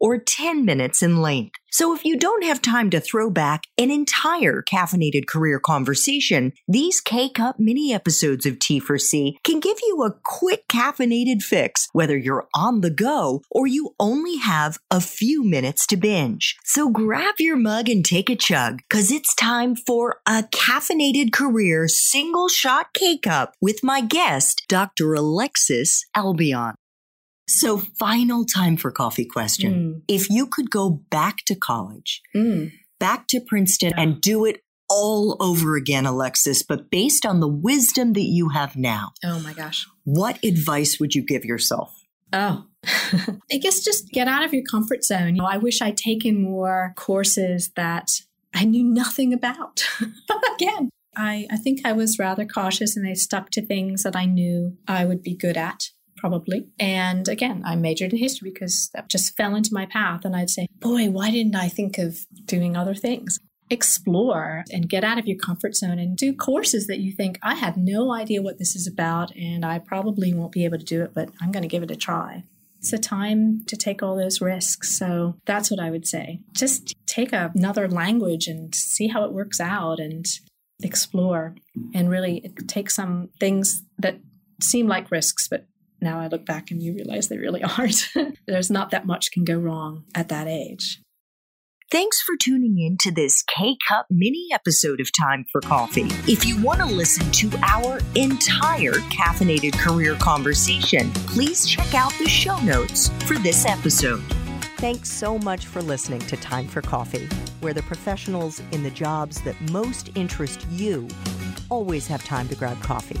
or 10 minutes in length. So if you don't have time to throw back an entire caffeinated career conversation, these K-Cup mini episodes of T4C can give you a quick caffeinated fix, whether you're on the go or you only have a few minutes to binge. So grab your mug and take a chug, cause it's time for a caffeinated career single shot K-Cup with my guest, Dr. Alexis Albion. So, final time for coffee question. Mm. If you could go back to college, Mm. back to Princeton, and do it all over again, Alexis, but based on the wisdom that you have now, Oh my gosh. what advice would you give yourself? Oh. I guess just get out of your comfort zone. You know, I wish I'd taken more courses that I knew nothing about. Again, I, I think I was rather cautious and I stuck to things that I knew I would be good at, probably. And again, I majored in history because that just fell into my path. And I'd say, boy, why didn't I think of doing other things? Explore and get out of your comfort zone and do courses that you think, I have no idea what this is about and I probably won't be able to do it, but I'm going to give it a try. It's a time to take all those risks. So that's what I would say. Just take another language and see how it works out and explore and really take some things that seem like risks, but now I look back and you realize they really aren't. There's not that much can go wrong at that age. Thanks for tuning in to this K Cup mini episode of Time for Coffee. If you want to listen to our entire caffeinated career conversation, please check out the show notes for this episode. Thanks so much for listening to Time for Coffee, where the professionals in the jobs that most interest you always have time to grab coffee